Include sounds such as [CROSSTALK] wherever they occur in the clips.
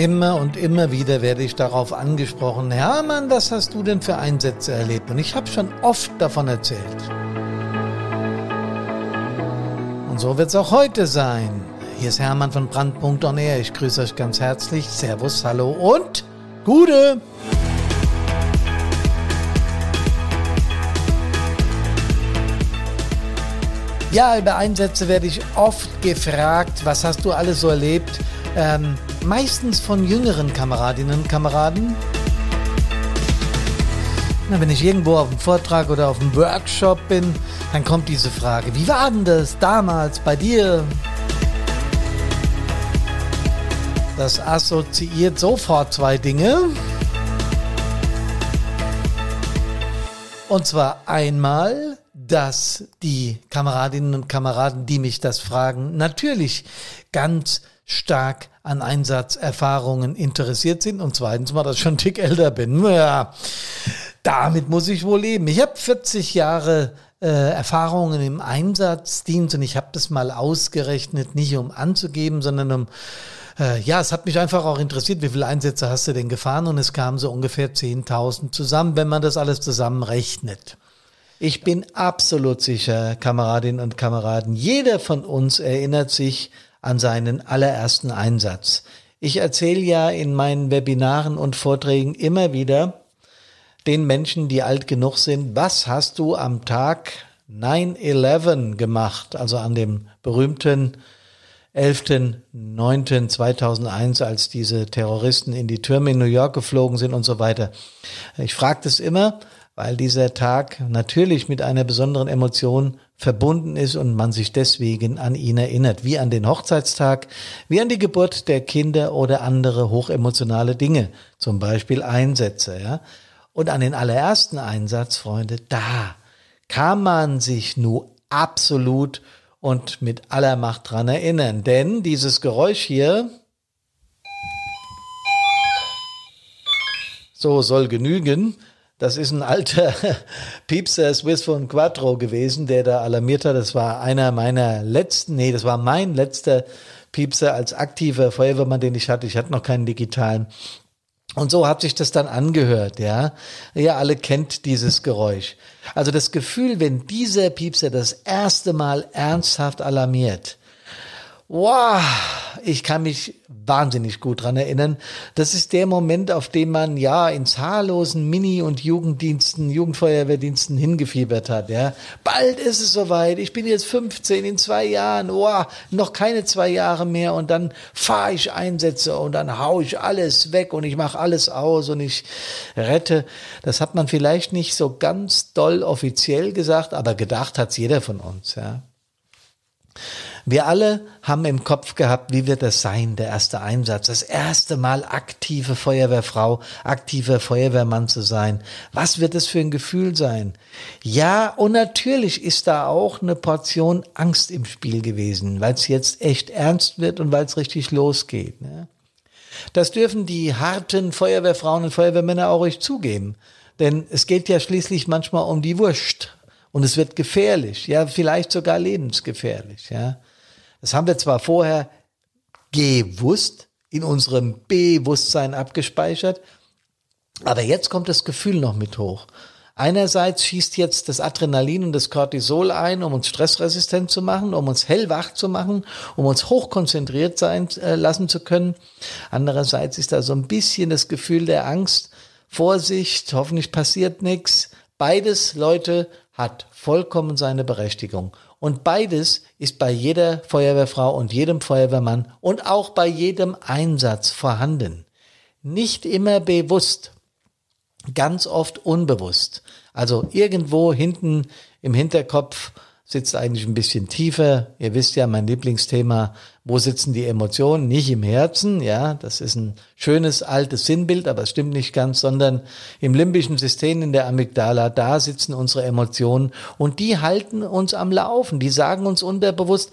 Immer und immer wieder werde ich darauf angesprochen, Hermann, was hast du denn für Einsätze erlebt? Und ich habe schon oft davon erzählt. Und so wird es auch heute sein. Hier ist Hermann von Brandpunkt On Air. Ich grüße euch ganz herzlich. Servus, hallo und Gute! Ja, über Einsätze werde ich oft gefragt, was hast du alles so erlebt? Ähm, meistens von jüngeren Kameradinnen und Kameraden. Na, wenn ich irgendwo auf einem Vortrag oder auf einem Workshop bin, dann kommt diese Frage, wie war denn das damals bei dir? Das assoziiert sofort zwei Dinge. Und zwar einmal dass die Kameradinnen und Kameraden, die mich das fragen, natürlich ganz stark an Einsatzerfahrungen interessiert sind und zweitens mal, dass ich schon Tick älter bin. Ja, damit muss ich wohl leben. Ich habe 40 Jahre äh, Erfahrungen im Einsatzdienst und ich habe das mal ausgerechnet, nicht um anzugeben, sondern um äh, ja, es hat mich einfach auch interessiert, wie viele Einsätze hast du denn gefahren? Und es kamen so ungefähr 10.000 zusammen, wenn man das alles zusammenrechnet. Ich bin absolut sicher, Kameradinnen und Kameraden, jeder von uns erinnert sich an seinen allerersten Einsatz. Ich erzähle ja in meinen Webinaren und Vorträgen immer wieder den Menschen, die alt genug sind, was hast du am Tag 9-11 gemacht, also an dem berühmten 11.09.2001, als diese Terroristen in die Türme in New York geflogen sind und so weiter. Ich frage das immer, weil dieser Tag natürlich mit einer besonderen Emotion verbunden ist und man sich deswegen an ihn erinnert, wie an den Hochzeitstag, wie an die Geburt der Kinder oder andere hochemotionale Dinge, zum Beispiel Einsätze, ja. Und an den allerersten Einsatz, Freunde, da kann man sich nur absolut und mit aller Macht dran erinnern, denn dieses Geräusch hier, so soll genügen, das ist ein alter [LAUGHS] Piepser Swiss von Quattro gewesen, der da alarmiert hat. Das war einer meiner letzten, nee, das war mein letzter Piepser als aktiver Feuerwehrmann, den ich hatte. Ich hatte noch keinen digitalen. Und so hat sich das dann angehört, ja. Ihr alle kennt dieses Geräusch. Also das Gefühl, wenn dieser Piepser das erste Mal ernsthaft alarmiert, Wow, ich kann mich wahnsinnig gut dran erinnern. Das ist der Moment, auf den man ja in zahllosen Mini- und Jugenddiensten, Jugendfeuerwehrdiensten hingefiebert hat. Ja, bald ist es soweit. Ich bin jetzt 15 in zwei Jahren. Wow, noch keine zwei Jahre mehr und dann fahre ich Einsätze und dann hau ich alles weg und ich mache alles aus und ich rette. Das hat man vielleicht nicht so ganz doll offiziell gesagt, aber gedacht hat's jeder von uns. Ja. Wir alle haben im Kopf gehabt, wie wird das sein, der erste Einsatz, das erste Mal aktive Feuerwehrfrau, aktiver Feuerwehrmann zu sein. Was wird es für ein Gefühl sein? Ja, und natürlich ist da auch eine Portion Angst im Spiel gewesen, weil es jetzt echt ernst wird und weil es richtig losgeht. Ne? Das dürfen die harten Feuerwehrfrauen und Feuerwehrmänner auch ruhig zugeben. Denn es geht ja schließlich manchmal um die Wurst. Und es wird gefährlich, ja, vielleicht sogar lebensgefährlich, ja. Das haben wir zwar vorher gewusst, in unserem Bewusstsein abgespeichert, aber jetzt kommt das Gefühl noch mit hoch. Einerseits schießt jetzt das Adrenalin und das Cortisol ein, um uns stressresistent zu machen, um uns hellwach zu machen, um uns hochkonzentriert sein äh, lassen zu können. Andererseits ist da so ein bisschen das Gefühl der Angst, Vorsicht, hoffentlich passiert nichts. Beides, Leute, hat vollkommen seine Berechtigung. Und beides ist bei jeder Feuerwehrfrau und jedem Feuerwehrmann und auch bei jedem Einsatz vorhanden. Nicht immer bewusst, ganz oft unbewusst. Also irgendwo hinten im Hinterkopf sitzt eigentlich ein bisschen tiefer. Ihr wisst ja, mein Lieblingsthema, wo sitzen die Emotionen? Nicht im Herzen, ja, das ist ein schönes altes Sinnbild, aber es stimmt nicht ganz, sondern im limbischen System in der Amygdala, da sitzen unsere Emotionen und die halten uns am Laufen. Die sagen uns unterbewusst,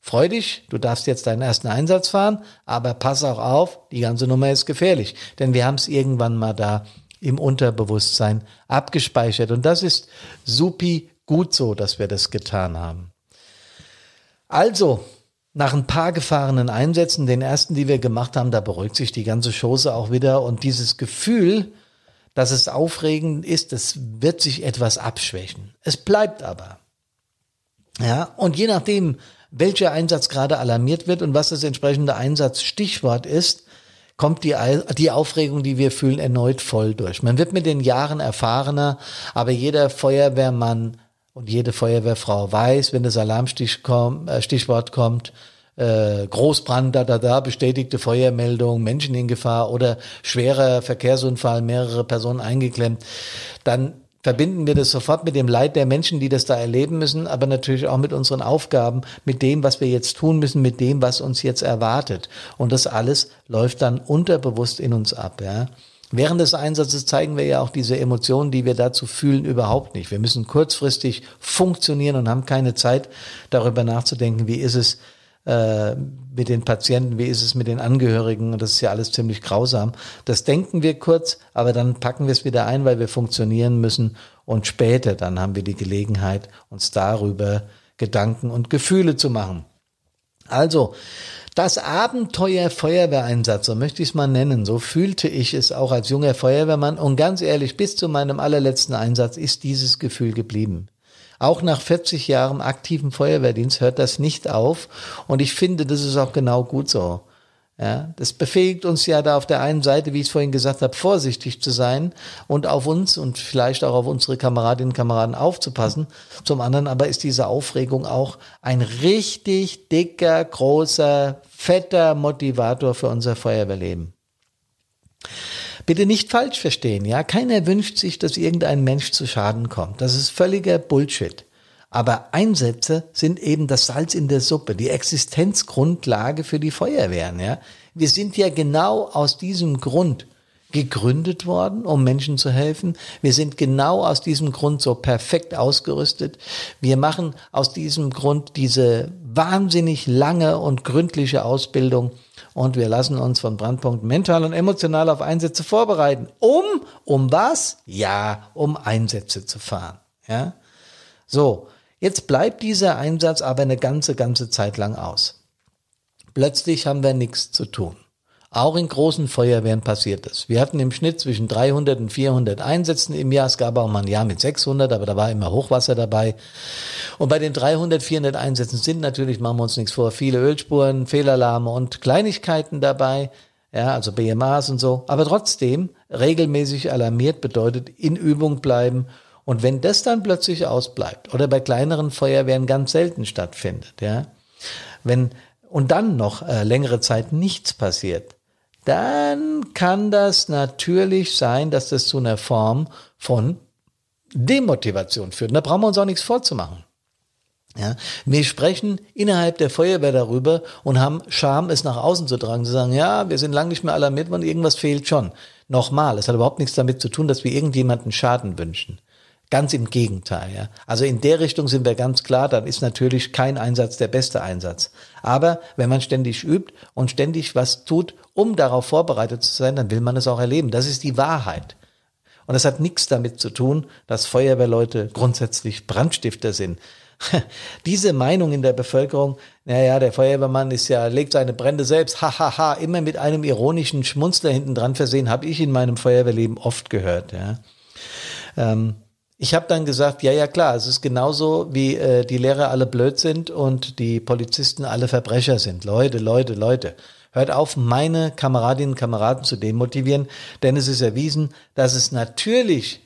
freu dich, du darfst jetzt deinen ersten Einsatz fahren, aber pass auch auf, die ganze Nummer ist gefährlich, denn wir haben es irgendwann mal da im Unterbewusstsein abgespeichert und das ist supi gut so, dass wir das getan haben. Also, nach ein paar gefahrenen Einsätzen, den ersten, die wir gemacht haben, da beruhigt sich die ganze Chose auch wieder und dieses Gefühl, dass es aufregend ist, das wird sich etwas abschwächen. Es bleibt aber. Ja, und je nachdem, welcher Einsatz gerade alarmiert wird und was das entsprechende Einsatzstichwort ist, kommt die, die Aufregung, die wir fühlen, erneut voll durch. Man wird mit den Jahren erfahrener, aber jeder Feuerwehrmann und jede Feuerwehrfrau weiß, wenn das Alarmstichwort äh, kommt, äh, Großbrand, da, da, da, bestätigte Feuermeldung, Menschen in Gefahr oder schwerer Verkehrsunfall, mehrere Personen eingeklemmt, dann verbinden wir das sofort mit dem Leid der Menschen, die das da erleben müssen, aber natürlich auch mit unseren Aufgaben, mit dem, was wir jetzt tun müssen, mit dem, was uns jetzt erwartet. Und das alles läuft dann unterbewusst in uns ab. Ja. Während des Einsatzes zeigen wir ja auch diese Emotionen, die wir dazu fühlen, überhaupt nicht. Wir müssen kurzfristig funktionieren und haben keine Zeit, darüber nachzudenken, wie ist es äh, mit den Patienten, wie ist es mit den Angehörigen. Und das ist ja alles ziemlich grausam. Das denken wir kurz, aber dann packen wir es wieder ein, weil wir funktionieren müssen. Und später dann haben wir die Gelegenheit, uns darüber Gedanken und Gefühle zu machen. Also, das Abenteuer Feuerwehreinsatz, so möchte ich es mal nennen, so fühlte ich es auch als junger Feuerwehrmann und ganz ehrlich, bis zu meinem allerletzten Einsatz ist dieses Gefühl geblieben. Auch nach 40 Jahren aktiven Feuerwehrdienst hört das nicht auf und ich finde, das ist auch genau gut so. Ja, das befähigt uns ja da auf der einen Seite, wie ich es vorhin gesagt habe, vorsichtig zu sein und auf uns und vielleicht auch auf unsere Kameradinnen und Kameraden aufzupassen. Zum anderen aber ist diese Aufregung auch ein richtig dicker, großer, fetter Motivator für unser Feuerwehrleben. Bitte nicht falsch verstehen, ja. Keiner wünscht sich, dass irgendein Mensch zu Schaden kommt. Das ist völliger Bullshit. Aber Einsätze sind eben das Salz in der Suppe, die Existenzgrundlage für die Feuerwehren. Ja? Wir sind ja genau aus diesem Grund gegründet worden, um Menschen zu helfen. Wir sind genau aus diesem Grund so perfekt ausgerüstet. Wir machen aus diesem Grund diese wahnsinnig lange und gründliche Ausbildung und wir lassen uns von Brandpunkt mental und emotional auf Einsätze vorbereiten. Um, um was? Ja, um Einsätze zu fahren. Ja? So. Jetzt bleibt dieser Einsatz aber eine ganze, ganze Zeit lang aus. Plötzlich haben wir nichts zu tun. Auch in großen Feuerwehren passiert das. Wir hatten im Schnitt zwischen 300 und 400 Einsätzen im Jahr. Es gab auch mal ein Jahr mit 600, aber da war immer Hochwasser dabei. Und bei den 300, 400 Einsätzen sind natürlich, machen wir uns nichts vor, viele Ölspuren, Fehlalarme und Kleinigkeiten dabei. Ja, also BMAs und so. Aber trotzdem, regelmäßig alarmiert bedeutet in Übung bleiben und wenn das dann plötzlich ausbleibt oder bei kleineren Feuerwehren ganz selten stattfindet, ja, wenn und dann noch äh, längere Zeit nichts passiert, dann kann das natürlich sein, dass das zu einer Form von Demotivation führt. Und da brauchen wir uns auch nichts vorzumachen. Ja, wir sprechen innerhalb der Feuerwehr darüber und haben Scham, es nach außen zu tragen, zu sagen, ja, wir sind lange nicht mehr alarmiert worden, irgendwas fehlt schon. Nochmal, es hat überhaupt nichts damit zu tun, dass wir irgendjemanden Schaden wünschen. Ganz im Gegenteil. Ja. Also in der Richtung sind wir ganz klar, dann ist natürlich kein Einsatz der beste Einsatz. Aber wenn man ständig übt und ständig was tut, um darauf vorbereitet zu sein, dann will man es auch erleben. Das ist die Wahrheit. Und das hat nichts damit zu tun, dass Feuerwehrleute grundsätzlich Brandstifter sind. [LAUGHS] Diese Meinung in der Bevölkerung, naja, der Feuerwehrmann ist ja, legt seine Brände selbst, hahaha, ha, ha, immer mit einem ironischen Schmunzler hinten dran versehen, habe ich in meinem Feuerwehrleben oft gehört. Ja. Ähm, ich habe dann gesagt, ja, ja klar, es ist genauso, wie äh, die Lehrer alle blöd sind und die Polizisten alle Verbrecher sind. Leute, Leute, Leute. Hört auf, meine Kameradinnen und Kameraden zu demotivieren, denn es ist erwiesen, dass es natürlich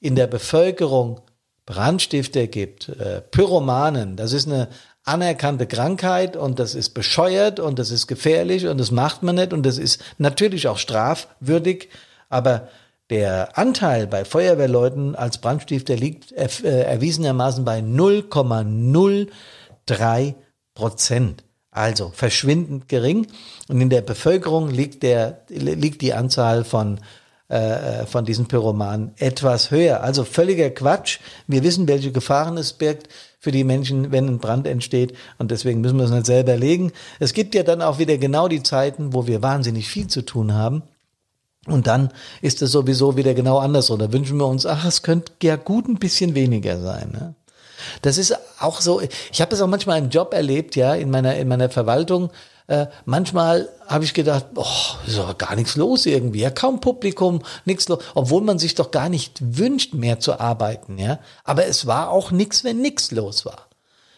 in der Bevölkerung Brandstifter gibt, äh, Pyromanen. Das ist eine anerkannte Krankheit und das ist bescheuert und das ist gefährlich und das macht man nicht und das ist natürlich auch strafwürdig, aber der Anteil bei Feuerwehrleuten als Brandstifter liegt äh, erwiesenermaßen bei 0,03 Prozent. Also verschwindend gering. Und in der Bevölkerung liegt, der, liegt die Anzahl von, äh, von diesen Pyromanen etwas höher. Also völliger Quatsch. Wir wissen, welche Gefahren es birgt für die Menschen, wenn ein Brand entsteht. Und deswegen müssen wir es nicht selber legen. Es gibt ja dann auch wieder genau die Zeiten, wo wir wahnsinnig viel zu tun haben. Und dann ist es sowieso wieder genau andersrum. Da wünschen wir uns, ach, es könnte ja gut ein bisschen weniger sein. Ne? Das ist auch so, ich habe es auch manchmal im Job erlebt, ja, in meiner, in meiner Verwaltung. Äh, manchmal habe ich gedacht, oh, ist doch gar nichts los irgendwie, ja, kaum Publikum, nichts los, obwohl man sich doch gar nicht wünscht, mehr zu arbeiten, ja. Aber es war auch nichts, wenn nichts los war.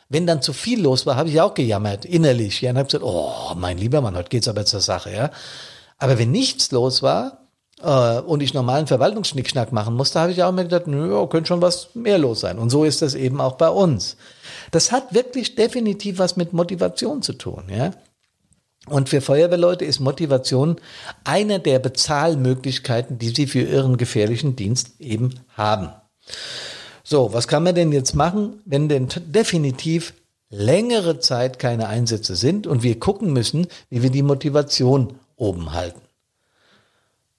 Wenn dann zu viel los war, habe ich auch gejammert, innerlich, ja, und habe gesagt, oh, mein lieber Mann, heute geht's aber zur Sache, ja. Aber wenn nichts los war, äh, und ich normalen Verwaltungsschnickschnack machen musste, habe ich auch mir gedacht, nö, könnte schon was mehr los sein. Und so ist das eben auch bei uns. Das hat wirklich definitiv was mit Motivation zu tun, ja. Und für Feuerwehrleute ist Motivation eine der Bezahlmöglichkeiten, die sie für ihren gefährlichen Dienst eben haben. So, was kann man denn jetzt machen, wenn denn definitiv längere Zeit keine Einsätze sind und wir gucken müssen, wie wir die Motivation oben halten?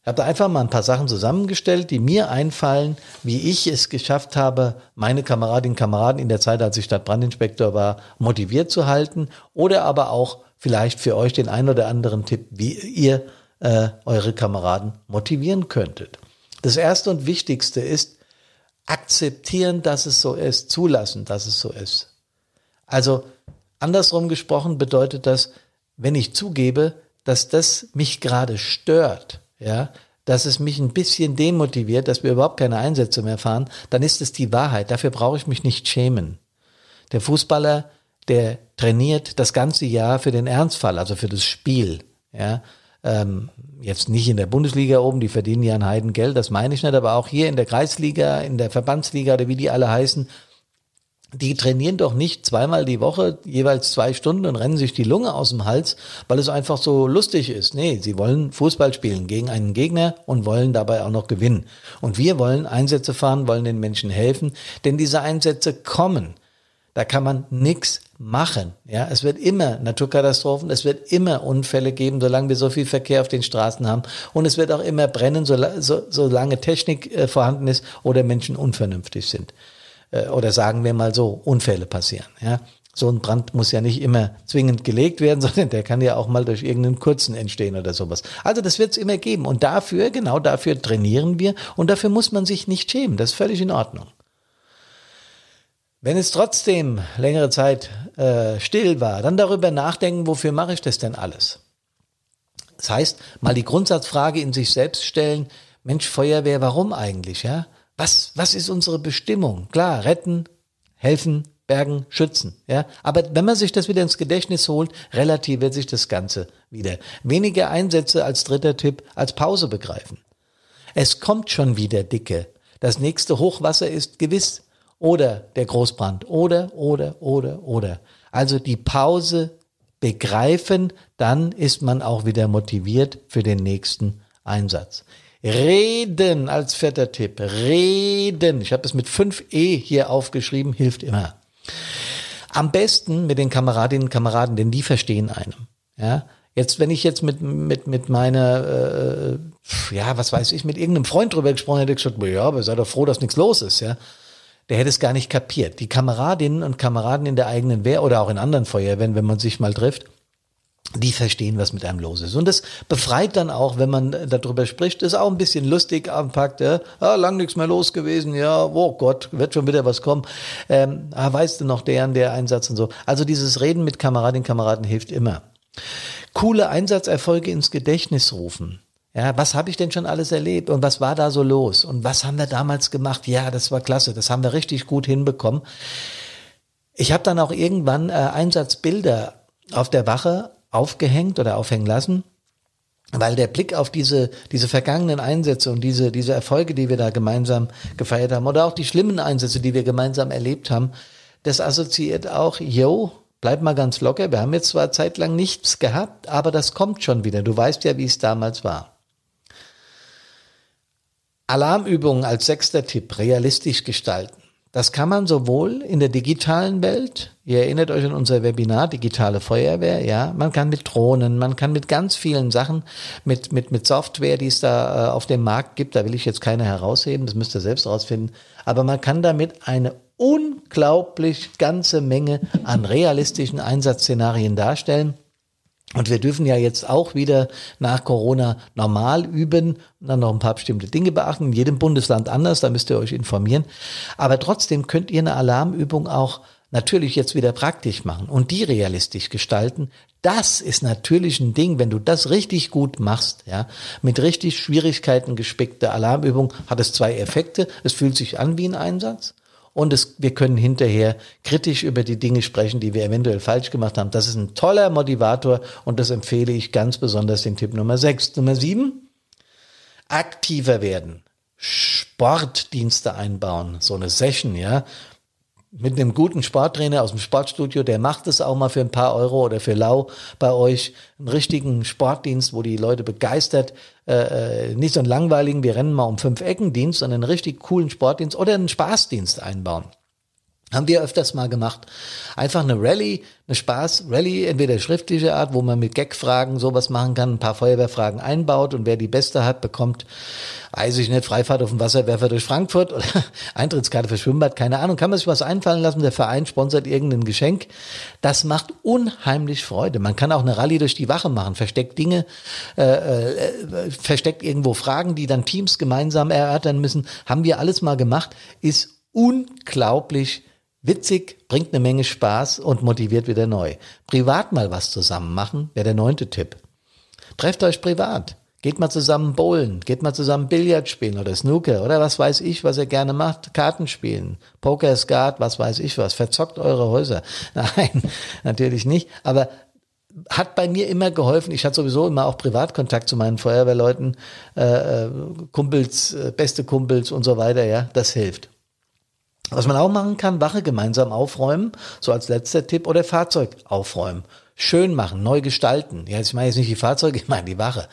Ich habe da einfach mal ein paar Sachen zusammengestellt, die mir einfallen, wie ich es geschafft habe, meine Kameradinnen und Kameraden in der Zeit, als ich Stadtbrandinspektor war, motiviert zu halten oder aber auch vielleicht für euch den einen oder anderen Tipp, wie ihr äh, eure Kameraden motivieren könntet. Das erste und wichtigste ist, akzeptieren, dass es so ist, zulassen, dass es so ist. Also andersrum gesprochen bedeutet das, wenn ich zugebe, dass das mich gerade stört, ja, dass es mich ein bisschen demotiviert, dass wir überhaupt keine Einsätze mehr fahren, dann ist es die Wahrheit. Dafür brauche ich mich nicht schämen. Der Fußballer, der trainiert das ganze Jahr für den Ernstfall, also für das Spiel. Ja, ähm, jetzt nicht in der Bundesliga oben, die verdienen ja ein Heidengeld, das meine ich nicht, aber auch hier in der Kreisliga, in der Verbandsliga oder wie die alle heißen, die trainieren doch nicht zweimal die Woche, jeweils zwei Stunden und rennen sich die Lunge aus dem Hals, weil es einfach so lustig ist. Nee, sie wollen Fußball spielen gegen einen Gegner und wollen dabei auch noch gewinnen. Und wir wollen Einsätze fahren, wollen den Menschen helfen, denn diese Einsätze kommen. Da kann man nichts machen. Ja, es wird immer Naturkatastrophen, es wird immer Unfälle geben, solange wir so viel Verkehr auf den Straßen haben. Und es wird auch immer brennen, solange Technik äh, vorhanden ist oder Menschen unvernünftig sind. Äh, oder sagen wir mal so, Unfälle passieren. Ja? So ein Brand muss ja nicht immer zwingend gelegt werden, [LAUGHS] sondern der kann ja auch mal durch irgendeinen kurzen entstehen oder sowas. Also das wird es immer geben. Und dafür, genau dafür trainieren wir und dafür muss man sich nicht schämen. Das ist völlig in Ordnung. Wenn es trotzdem längere Zeit äh, still war, dann darüber nachdenken, wofür mache ich das denn alles? Das heißt, mal die Grundsatzfrage in sich selbst stellen, Mensch, Feuerwehr, warum eigentlich, ja? Was, was ist unsere Bestimmung? Klar, retten, helfen, bergen, schützen. Ja, aber wenn man sich das wieder ins Gedächtnis holt, relativiert sich das Ganze wieder. Weniger Einsätze als dritter Tipp als Pause begreifen. Es kommt schon wieder dicke. Das nächste Hochwasser ist gewiss. Oder der Großbrand. Oder, oder, oder, oder. Also die Pause begreifen, dann ist man auch wieder motiviert für den nächsten Einsatz. Reden als vierter Tipp. Reden. Ich habe es mit 5e hier aufgeschrieben, hilft immer. Am besten mit den Kameradinnen und Kameraden, denn die verstehen einem. Ja, Jetzt, wenn ich jetzt mit, mit, mit meiner, äh, ja, was weiß ich, mit irgendeinem Freund drüber gesprochen hätte, gesagt, ja, aber sei doch froh, dass nichts los ist, ja. Der hätte es gar nicht kapiert. Die Kameradinnen und Kameraden in der eigenen Wehr oder auch in anderen Feuerwehren, wenn man sich mal trifft, die verstehen, was mit einem los ist. Und das befreit dann auch, wenn man darüber spricht, ist auch ein bisschen lustig anpackt, ja, ah, lang nichts mehr los gewesen, ja, oh Gott, wird schon wieder was kommen. Ähm, ah, weißt du noch, deren, der Einsatz und so. Also dieses Reden mit Kameradinnen Kameraden hilft immer. Coole Einsatzerfolge ins Gedächtnis rufen. Ja, was habe ich denn schon alles erlebt und was war da so los und was haben wir damals gemacht? Ja, das war klasse, das haben wir richtig gut hinbekommen. Ich habe dann auch irgendwann äh, Einsatzbilder auf der Wache aufgehängt oder aufhängen lassen, weil der Blick auf diese, diese vergangenen Einsätze und diese, diese Erfolge, die wir da gemeinsam gefeiert haben oder auch die schlimmen Einsätze, die wir gemeinsam erlebt haben, das assoziiert auch, yo, bleib mal ganz locker, wir haben jetzt zwar zeitlang nichts gehabt, aber das kommt schon wieder. Du weißt ja, wie es damals war. Alarmübungen als sechster Tipp realistisch gestalten. Das kann man sowohl in der digitalen Welt, ihr erinnert euch an unser Webinar Digitale Feuerwehr, ja, man kann mit Drohnen, man kann mit ganz vielen Sachen, mit, mit, mit Software, die es da äh, auf dem Markt gibt, da will ich jetzt keine herausheben, das müsst ihr selbst rausfinden, aber man kann damit eine unglaublich ganze Menge an realistischen Einsatzszenarien darstellen Und wir dürfen ja jetzt auch wieder nach Corona normal üben und dann noch ein paar bestimmte Dinge beachten. In jedem Bundesland anders, da müsst ihr euch informieren. Aber trotzdem könnt ihr eine Alarmübung auch natürlich jetzt wieder praktisch machen und die realistisch gestalten. Das ist natürlich ein Ding, wenn du das richtig gut machst, ja, mit richtig Schwierigkeiten gespickter Alarmübung, hat es zwei Effekte. Es fühlt sich an wie ein Einsatz und es, wir können hinterher kritisch über die Dinge sprechen, die wir eventuell falsch gemacht haben. Das ist ein toller Motivator und das empfehle ich ganz besonders den Tipp Nummer 6. Nummer 7, aktiver werden. Sportdienste einbauen, so eine Session, ja, mit einem guten Sporttrainer aus dem Sportstudio, der macht es auch mal für ein paar Euro oder für lau bei euch, einen richtigen Sportdienst, wo die Leute begeistert, äh, äh, nicht so einen langweiligen, wir rennen mal um fünf Ecken sondern einen richtig coolen Sportdienst oder einen Spaßdienst einbauen. Haben wir öfters mal gemacht. Einfach eine Rallye, eine Spaß-Rallye, entweder schriftliche Art, wo man mit Gag-Fragen sowas machen kann, ein paar Feuerwehrfragen einbaut und wer die beste hat, bekommt, weiß ich nicht, Freifahrt auf dem Wasserwerfer durch Frankfurt oder [LAUGHS] Eintrittskarte für Schwimmbad, keine Ahnung. Kann man sich was einfallen lassen, der Verein sponsert irgendein Geschenk. Das macht unheimlich Freude. Man kann auch eine Rallye durch die Wache machen, versteckt Dinge, äh, äh, versteckt irgendwo Fragen, die dann Teams gemeinsam erörtern müssen. Haben wir alles mal gemacht, ist unglaublich Witzig, bringt eine Menge Spaß und motiviert wieder neu. Privat mal was zusammen machen, wäre der neunte Tipp. Trefft euch privat. Geht mal zusammen bowlen, geht mal zusammen Billard spielen oder Snooker oder was weiß ich, was ihr gerne macht, Karten spielen, Poker, Skat, was weiß ich was, verzockt eure Häuser. [LAUGHS] Nein, natürlich nicht, aber hat bei mir immer geholfen. Ich hatte sowieso immer auch Privatkontakt zu meinen Feuerwehrleuten, äh, äh Kumpels, äh, beste Kumpels und so weiter, ja, das hilft. Was man auch machen kann, Wache gemeinsam aufräumen, so als letzter Tipp, oder Fahrzeug aufräumen. Schön machen, neu gestalten. Ja, ich meine jetzt nicht die Fahrzeuge, [LAUGHS] ich meine die Wache.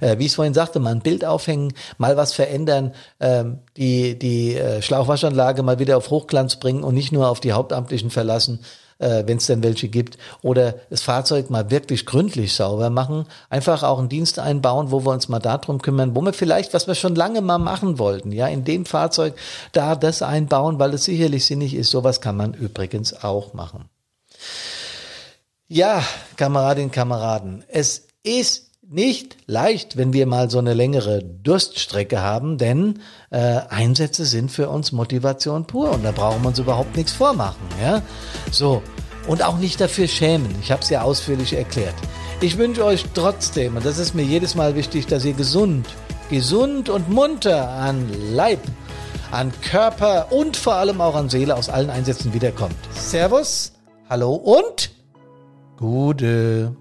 Äh, wie ich es vorhin sagte, mal ein Bild aufhängen, mal was verändern, ähm, die, die äh, Schlauchwaschanlage mal wieder auf Hochglanz bringen und nicht nur auf die Hauptamtlichen verlassen äh, wenn es denn welche gibt, oder das Fahrzeug mal wirklich gründlich sauber machen, einfach auch einen Dienst einbauen, wo wir uns mal darum kümmern, wo wir vielleicht, was wir schon lange mal machen wollten, ja, in dem Fahrzeug da das einbauen, weil es sicherlich sinnig ist. Sowas kann man übrigens auch machen. Ja, Kameradinnen, Kameraden, es ist nicht leicht, wenn wir mal so eine längere Durststrecke haben, denn äh, Einsätze sind für uns Motivation pur und da brauchen wir uns überhaupt nichts vormachen. Ja? So, und auch nicht dafür schämen. Ich habe es ja ausführlich erklärt. Ich wünsche euch trotzdem, und das ist mir jedes Mal wichtig, dass ihr gesund, gesund und munter an Leib, an Körper und vor allem auch an Seele aus allen Einsätzen wiederkommt. Servus, hallo und Gute.